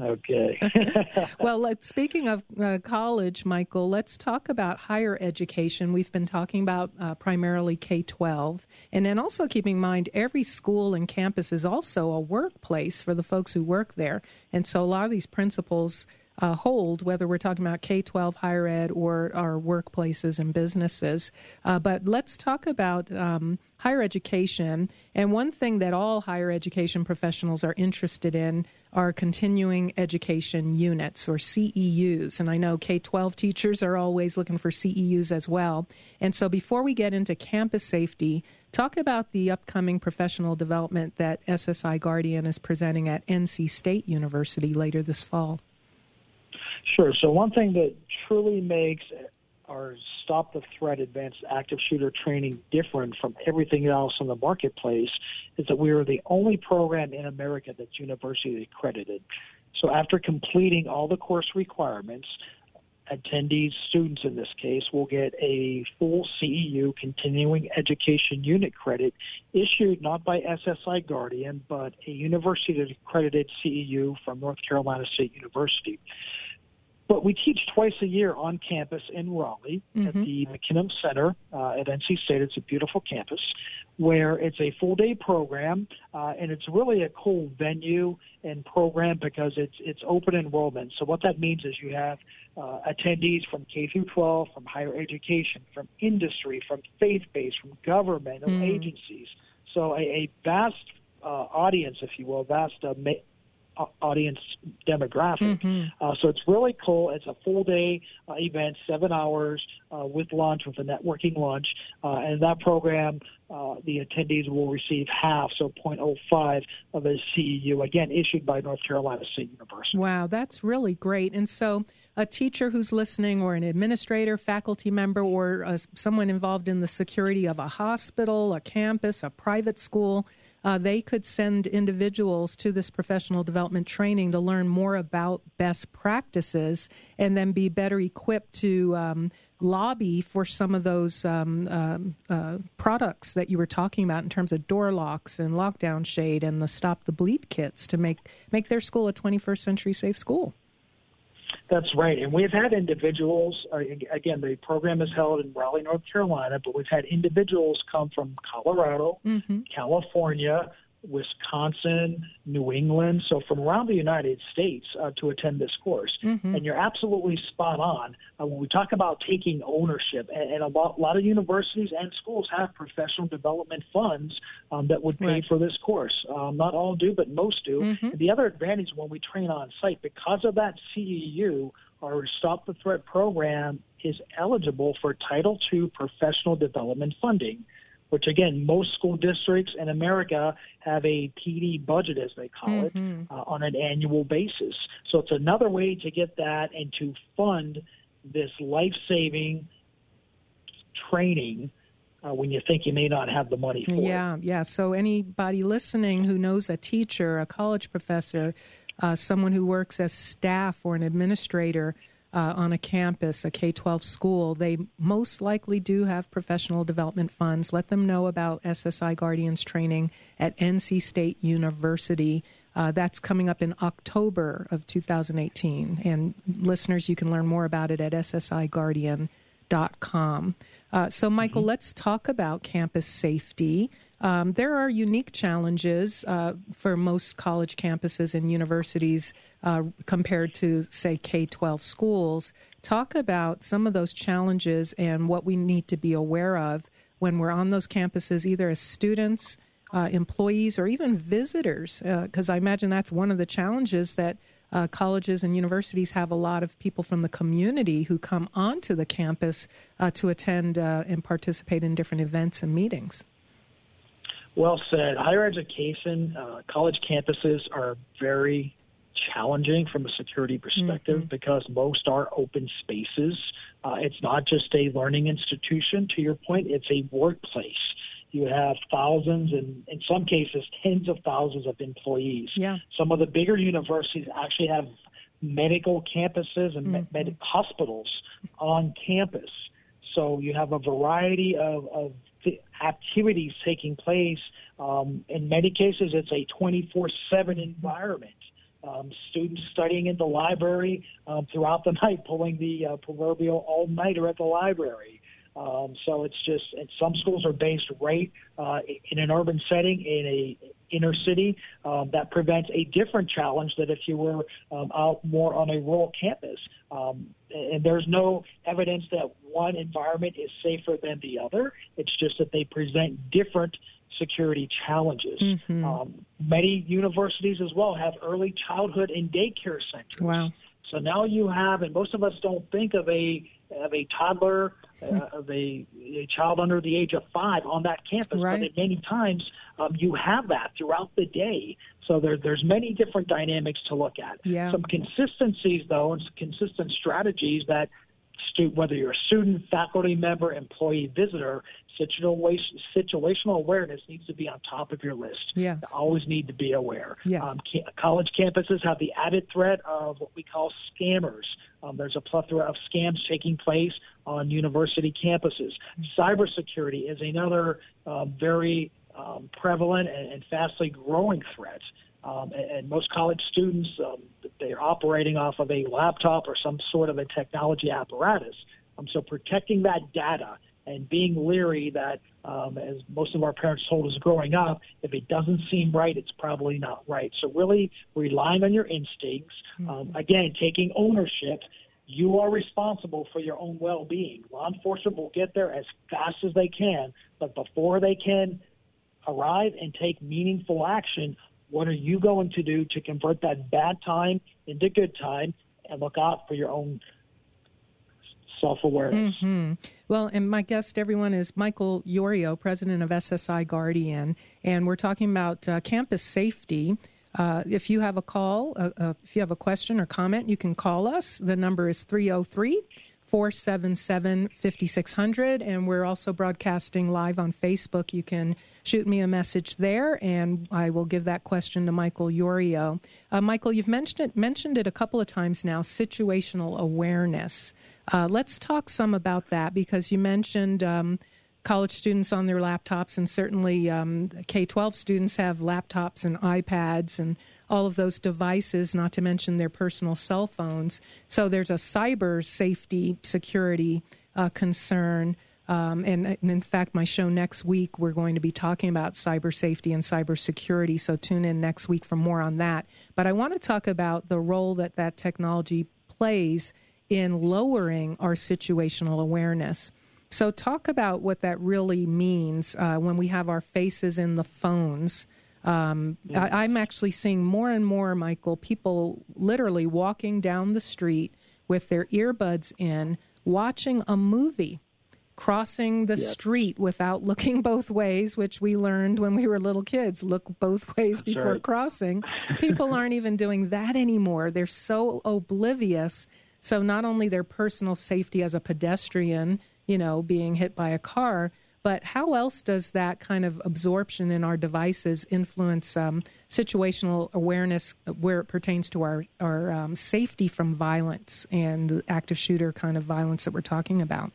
Speaker 3: Okay. *laughs*
Speaker 2: well, let's, speaking of uh, college, Michael, let's talk about higher education. We've been talking about uh, primarily K 12. And then also keeping in mind every school and campus is also a workplace for the folks who work there. And so a lot of these principles uh, hold, whether we're talking about K 12 higher ed or our workplaces and businesses. Uh, but let's talk about um, higher education. And one thing that all higher education professionals are interested in are continuing education units or CEUs. And I know K 12 teachers are always looking for CEUs as well. And so before we get into campus safety, talk about the upcoming professional development that SSI Guardian is presenting at NC State University later this fall.
Speaker 3: Sure. So one thing that truly makes our Stop the Threat Advanced Active Shooter training different from everything else in the marketplace is that we are the only program in America that's university accredited. So after completing all the course requirements, attendees, students in this case, will get a full CEU continuing education unit credit issued not by SSI Guardian, but a university accredited CEU from North Carolina State University. But we teach twice a year on campus in Raleigh at the McKimmon Center uh, at NC State. It's a beautiful campus where it's a full day program, uh, and it's really a cool venue and program because it's it's open enrollment. So what that means is you have uh, attendees from K through 12, from higher education, from industry, from faith based, from governmental agencies. So a, a vast uh, audience, if you will, vast uh, ma- audience demographic. Uh, so it's really cool. It's a full day uh, event, seven hours uh, with lunch, with a networking lunch. Uh, and that program, uh, the attendees will receive half, so 0.05 of a CEU, again, issued by North Carolina State University.
Speaker 2: Wow, that's really great. And so, a teacher who's listening, or an administrator, faculty member, or uh, someone involved in the security of a hospital, a campus, a private school, uh, they could send individuals to this professional development training to learn more about best practices and then be better equipped to um, lobby for some of those um, um, uh, products that you were talking about in terms of door locks and lockdown shade and the stop the bleed kits to make make their school a 21st century safe school.
Speaker 3: That's right. And we've had individuals, uh, again, the program is held in Raleigh, North Carolina, but we've had individuals come from Colorado, California, Wisconsin, New England, so from around the United States uh, to attend this course. And you're absolutely spot on. Uh, when we talk about taking ownership, and, and a, lot, a lot of universities and schools have professional development funds um, that would pay
Speaker 2: Right.
Speaker 3: for this course. Um, not all do, but most do. And the other advantage when we train on site, because of that CEU, our Stop the Threat program is eligible for Title II professional development funding, which again, most school districts in America have a PD budget, as they call it, uh, on an annual basis. So it's another way to get that and to fund this life saving training uh, when you think you may not have the money for it.
Speaker 2: Yeah, yeah. So anybody listening who knows a teacher, a college professor, uh, someone who works as staff or an administrator uh, on a campus, a K 12 school, they most likely do have professional development funds. Let them know about SSI Guardians training at NC State University. Uh, that's coming up in October of 2018. And listeners, you can learn more about it at ssiguardian.com. Uh, so, Michael, let's talk about campus safety. Um, there are unique challenges uh, for most college campuses and universities uh, compared to, say, K 12 schools. Talk about some of those challenges and what we need to be aware of when we're on those campuses, either as students, uh, employees, or even visitors, because I imagine that's one of the challenges that uh, colleges and universities have a lot of people from the community who come onto the campus uh, to attend uh, and participate in different events and meetings.
Speaker 3: Well said. Higher education, uh, college campuses are very challenging from a security perspective because most are open spaces. Uh, it's not just a learning institution, to your point, it's a workplace. You have thousands and, in some cases, tens of thousands of employees.
Speaker 2: Yeah.
Speaker 3: Some of the bigger universities actually have medical campuses and med- med- hospitals on campus. So you have a variety of, of activities taking place. Um, in many cases, it's a 24 7 environment. Um, students studying in the library um, throughout the *laughs* night, pulling the uh, proverbial all nighter at the library. Um, so it's just, and some schools are based right uh, in an urban setting in a inner city. Um, that prevents a different challenge that if you were um, out more on a rural campus. Um, and there's no evidence that one environment is safer than the other. It's just that they present different security challenges. Um, many universities as well have early childhood and daycare centers.
Speaker 2: Wow.
Speaker 3: So now you have, and most of us don't think of a of a toddler, uh, of a, a child under the age of five on that campus,
Speaker 2: Right.
Speaker 3: but at many times um, you have that throughout the day. So there, there's many different dynamics to look at.
Speaker 2: Yeah.
Speaker 3: Some consistencies, though, and some consistent strategies that stu- whether you're a student, faculty member, employee, visitor, situation, situational awareness needs to be on top of your list.
Speaker 2: Yes.
Speaker 3: You always need to be aware.
Speaker 2: Yes.
Speaker 3: Um, ca- college campuses have the added threat of what we call scammers. Um, there's a plethora of scams taking place on university campuses. Cybersecurity is another um, very um, prevalent and, and fastly growing threat. Um, and, and most college students, um, they're operating off of a laptop or some sort of a technology apparatus. Um, so protecting that data and being leery that, um, as most of our parents told us growing up, if it doesn't seem right, it's probably not right. So really relying on your instincts. Um, again, taking ownership. You are responsible for your own well-being. Law enforcement will get there as fast as they can, but before they can arrive and take meaningful action, what are you going to do to convert that bad time into good time and look out for your own self awareness?
Speaker 2: Well, and my guest, everyone, is Michael Yorio, president of SSI Guardian, and we're talking about uh, campus safety. Uh, if you have a call, uh, uh, if you have a question or comment, you can call us. The number is 303 477 5600, and we're also broadcasting live on Facebook. You can shoot me a message there, and I will give that question to Michael Yorio. Uh, Michael, you've mentioned it, mentioned it a couple of times now situational awareness. Uh, let's talk some about that because you mentioned um, college students on their laptops, and certainly um, K 12 students have laptops and iPads and all of those devices, not to mention their personal cell phones. So there's a cyber safety security uh, concern. Um, and, and in fact, my show next week, we're going to be talking about cyber safety and cyber security. So tune in next week for more on that. But I want to talk about the role that that technology plays in lowering our situational awareness. So, talk about what that really means uh, when we have our faces in the phones. Um, I, I'm actually seeing more and more, Michael, people literally walking down the street with their earbuds in, watching a movie, crossing the street without *laughs* looking both ways, which we learned when we were little kids look both *laughs* ways before
Speaker 3: right.
Speaker 2: crossing. *laughs* People aren't even doing that anymore. They're so oblivious. So, not only their personal safety as a pedestrian, you know, being hit by a car, but how else does that kind of absorption in our devices influence um, situational awareness where it pertains to our, our um, safety from violence and the active shooter kind of violence that we're talking about?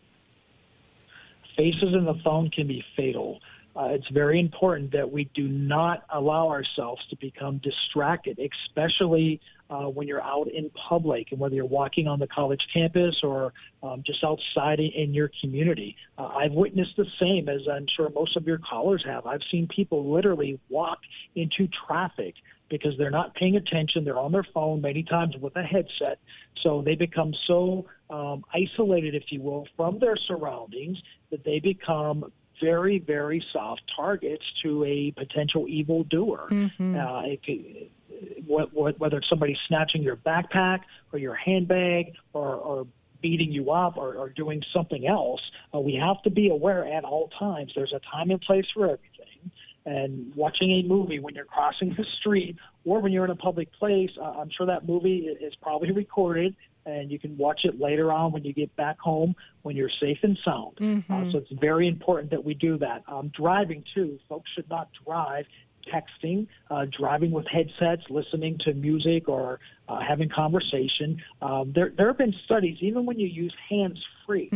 Speaker 3: faces in the phone can be fatal. Uh, it's very important that we do not allow ourselves to become distracted, especially uh, when you're out in public and whether you're walking on the college campus or um, just outside in, in your community. Uh, I've witnessed the same as I'm sure most of your callers have. I've seen people literally walk into traffic because they're not paying attention. They're on their phone many times with a headset. So they become so um, isolated, if you will, from their surroundings that they become very, very soft targets to a potential evil doer. Uh, it could, what, what, whether it's somebody snatching your backpack or your handbag or, or beating you up or, or doing something else, uh, we have to be aware at all times. There's a time and place for everything. And watching a movie when you're crossing the street or when you're in a public place, uh, I'm sure that movie is probably *laughs* recorded and you can watch it later on when you get back home when you're safe and sound. Uh, so it's very important that we do that. Um, driving, too, folks should not drive texting, uh, driving with headsets, listening to music, or uh, having conversation. Um, there, there have been studies, even when you use hands free,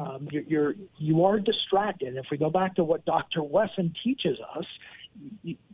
Speaker 3: um, you're, you're you are distracted. If we go back to what Dr. Wesson teaches us,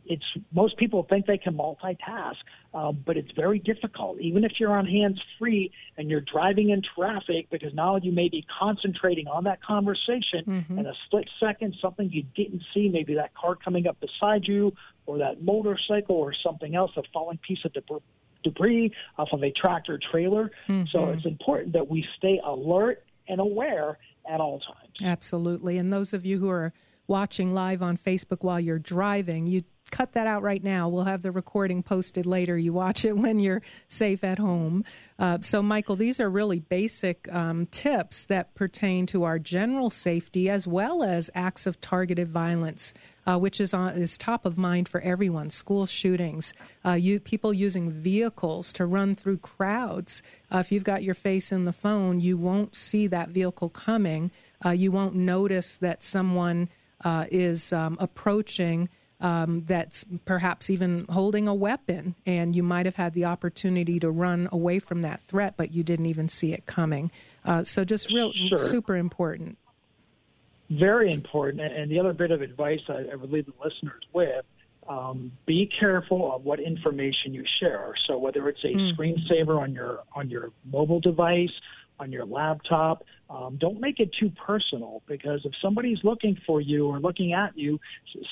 Speaker 3: it's most people think they can multitask, um, but it's very difficult. Even if you're on hands free and you're driving in traffic, because now you may be concentrating on that conversation in a split second, something you didn't see, maybe that car coming up beside you, or that motorcycle, or something else, a falling piece of debris debris off of a tractor trailer. So it's important that we stay alert and aware at all times.
Speaker 2: Absolutely. And those of you who are watching live on Facebook while you're driving, you cut that out right now. We'll have the recording posted later. You watch it when you're safe at home. Uh, so, Michael, these are really basic um, tips that pertain to our general safety as well as acts of targeted violence, uh, which is on, is top of mind for everyone. School shootings, uh, you, people using vehicles to run through crowds. Uh, if you've got your face in the phone, you won't see that vehicle coming. Uh, you won't notice that someone uh, is um, approaching um, that's perhaps even holding a weapon, and you might have had the opportunity to run away from that threat, but you didn't even see it coming. Uh, so, just real
Speaker 3: Sure.
Speaker 2: super important.
Speaker 3: very important. And- the other bit of advice I, I would leave the listeners with: um, be careful of what information you share. So whether it's a screensaver on your on your mobile device, on your laptop, um, don't make it too personal because if somebody's looking for you or looking at you,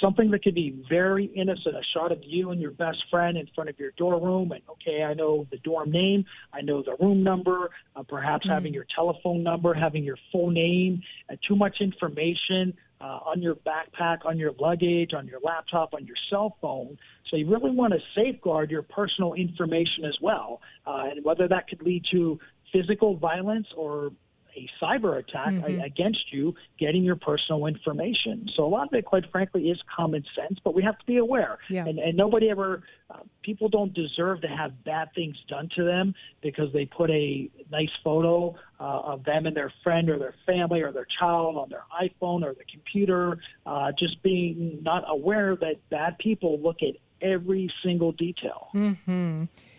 Speaker 3: something that could be very innocent, a shot of you and your best friend in front of your dorm room, and okay, I know the dorm name, I know the room number, uh, perhaps having your telephone number, having your full name, uh, too much information uh, on your backpack, on your luggage, on your laptop, on your cell phone. So you really want to safeguard your personal information as well, uh, and whether that could lead to physical violence or a cyber attack a- against you getting your personal information. So a lot of it, quite frankly, is common sense, but we have to be aware.
Speaker 2: Yeah.
Speaker 3: And, and nobody ever, uh, people don't deserve to have bad things done to them because they put a nice photo uh, of them and their friend or their family or their child on their iPhone or the computer. Uh, just being not aware that bad people look at every single detail.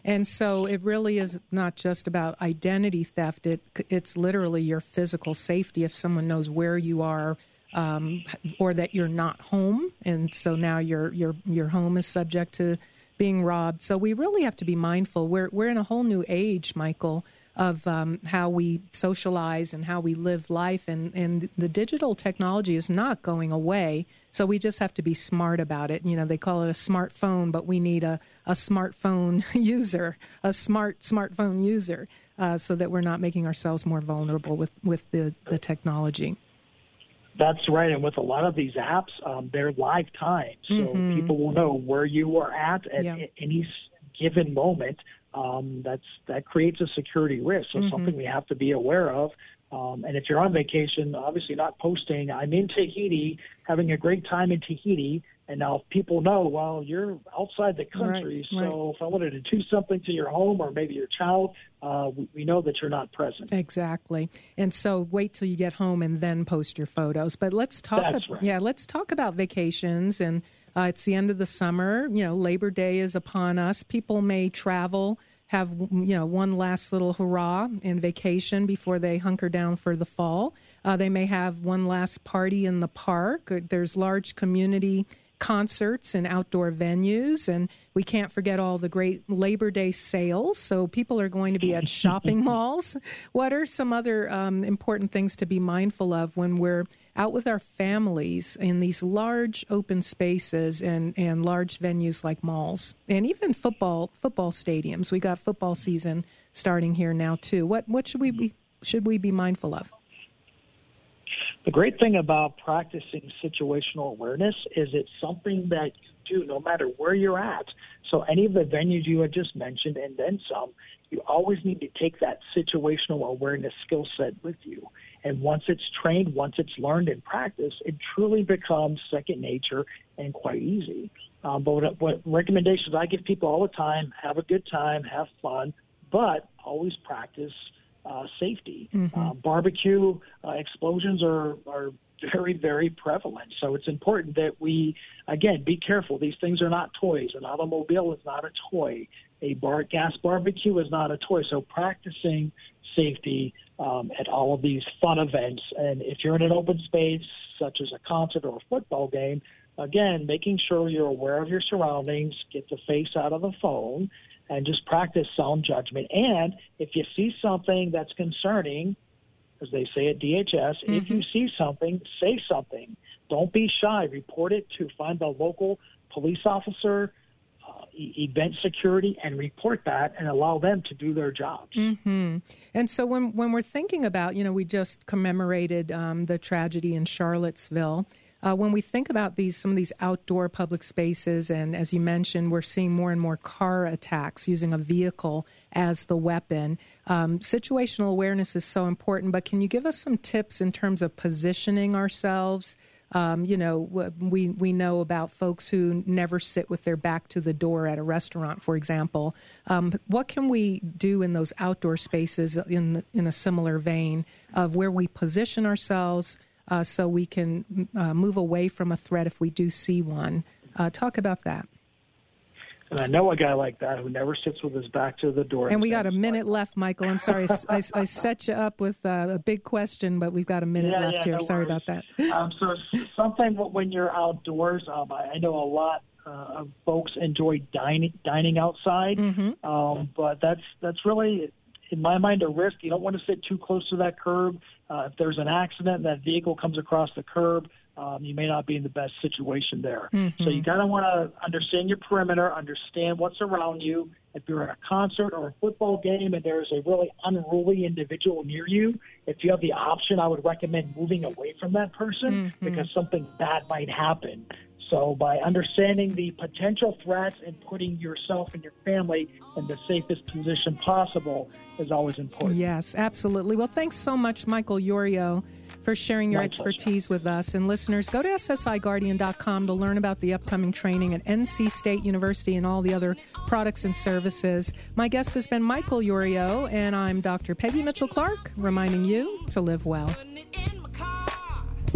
Speaker 2: And so it really is not just about identity theft. It it's literally your physical safety if someone knows where you are um, or that you're not home, and so now your your your home is subject to being robbed. So we really have to be mindful. We're we're in a whole new age, Michael, of um, how we socialize and how we live life, and and the digital technology is not going away. So we just have to be smart about it. You know, they call it a smartphone, but we need a, a smartphone *laughs* user, a smart smartphone user, uh, so that we're not making ourselves more vulnerable with, with the, the technology.
Speaker 3: That's right. And with a lot of these apps, um, they're live timed. So people will know where you are at at
Speaker 2: Yeah.
Speaker 3: any given moment. Um, that's that creates a security risk. So something we have to be aware of. Um, and if you're on vacation, obviously not posting, I'm in Tahiti, having a great time in Tahiti. And now people know, well, you're outside the country.
Speaker 2: Right,
Speaker 3: so if I wanted to do something to your home or maybe your child, uh, we, we know that you're not present.
Speaker 2: Exactly. And so wait till you get home and then post your photos. But let's talk
Speaker 3: That's right.
Speaker 2: yeah, let's talk about vacations and uh, it's the end of the summer, you know, Labor Day is upon us. People may travel, have you know, one last little hurrah and vacation before they hunker down for the fall. Uh, they may have one last party in the park. There's large community concerts and outdoor venues and we can't forget all the great labor day sales. So people are going to be at *laughs* shopping malls. What are some other um, important things to be mindful of when we're out with our families in these large open spaces and, and large venues like malls and even football football stadiums? We got football season starting here now too. What what should we be should we be mindful of
Speaker 3: The great thing about practicing situational awareness is it's something that you do no matter where you're at. So any of the venues you had just mentioned and then some, you always need to take that situational awareness skill set with you. And once it's trained, once it's learned and practiced, it truly becomes second nature and quite easy. Um, but what, what recommendations I give people all the time: have a good time, have fun, but always practice uh, safety. Uh, barbecue uh, explosions are are very very prevalent, so it's important that we again be careful. These things are not toys. An automobile is not a toy. A bar gas barbecue is not a toy. So practicing safety um, at all of these fun events, and if you're in an open space such as a concert or a football game, again making sure you're aware of your surroundings, get the face out of the phone and just practice sound judgment. And if you see something that's concerning, as they say at DHS, if you see something, say something. Don't be shy. Report it to find the local police officer, uh, event security, and report that and allow them to do their jobs.
Speaker 2: And so when when we're thinking about, you know, we just commemorated um, the tragedy in Charlottesville. Uh, when we think about these some of these outdoor public spaces, and as you mentioned, we're seeing more and more car attacks using a vehicle as the weapon. Um, situational awareness is so important. But can you give us some tips in terms of positioning ourselves? Um, you know, we we know about folks who never sit with their back to the door at a restaurant, for example. Um, what can we do in those outdoor spaces in the, in a similar vein of where we position ourselves uh, so we can uh, move away from a threat if we do see one? Uh, talk about that.
Speaker 3: And I know a guy like that who never sits with his back to the door.
Speaker 2: And we got a minute left, Michael. I'm sorry, I, I, set you up with uh, a big question, but we've got a minute
Speaker 3: Yeah,
Speaker 2: left
Speaker 3: yeah,
Speaker 2: here.
Speaker 3: no
Speaker 2: sorry
Speaker 3: worries.
Speaker 2: about that.
Speaker 3: Um, so something when you're outdoors, um, I, I know a lot uh, of folks enjoy dining dining outside,
Speaker 2: Mm-hmm.
Speaker 3: um, but that's that's really, in my mind, a risk. You don't want to sit too close to that curb. Uh, if there's an accident, and that vehicle comes across the curb. Um, you may not be in the best situation there.
Speaker 2: Mm-hmm.
Speaker 3: So you kind of want to understand your perimeter, understand what's around you. If you're at a concert or a football game and there's a really unruly individual near you, if you have the option, I would recommend moving away from that person because something bad might happen. So, by understanding the potential threats and putting yourself and your family in the safest position possible is always important.
Speaker 2: Yes, absolutely. Well, thanks so much, Michael Yorio, for sharing your
Speaker 3: My pleasure.
Speaker 2: expertise with us. And listeners, go to SSIGuardian.com to learn about the upcoming training at NC State University and all the other products and services. My guest has been Michael Yorio, and I'm Dr. Peggy Mitchell Clark, reminding you to live well.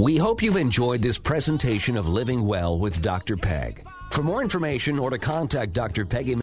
Speaker 1: We hope you've enjoyed this presentation of Living Well with Dr. Peg. For more information or to contact Dr. Peggy